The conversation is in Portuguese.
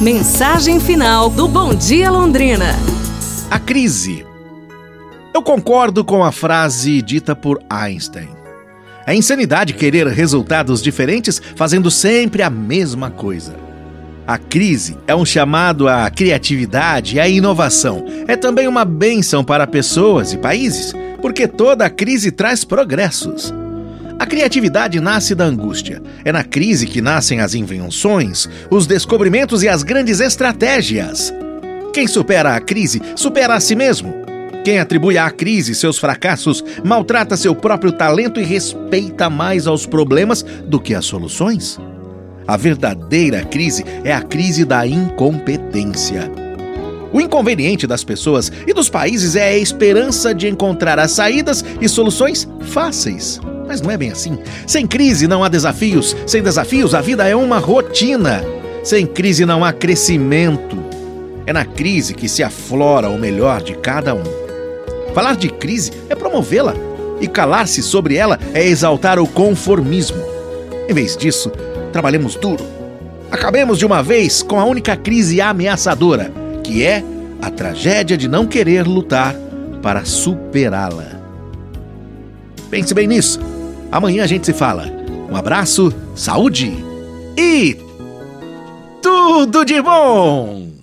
Mensagem final do Bom Dia Londrina. A crise. Eu concordo com a frase dita por Einstein. É insanidade querer resultados diferentes fazendo sempre a mesma coisa. A crise é um chamado à criatividade e à inovação. É também uma bênção para pessoas e países, porque toda crise traz progressos. A criatividade nasce da angústia. É na crise que nascem as invenções, os descobrimentos e as grandes estratégias. Quem supera a crise, supera a si mesmo. Quem atribui à crise seus fracassos, maltrata seu próprio talento e respeita mais aos problemas do que às soluções. A verdadeira crise é a crise da incompetência. O inconveniente das pessoas e dos países é a esperança de encontrar as saídas e soluções fáceis. Mas não é bem assim. Sem crise não há desafios. Sem desafios, a vida é uma rotina. Sem crise não há crescimento. É na crise que se aflora o melhor de cada um. Falar de crise é promovê-la. E calar-se sobre ela é exaltar o conformismo. Em vez disso, trabalhemos duro. Acabemos de uma vez com a única crise ameaçadora, que é a tragédia de não querer lutar para superá-la. Pense bem nisso. Amanhã a gente se fala. Um abraço, saúde e tudo de bom!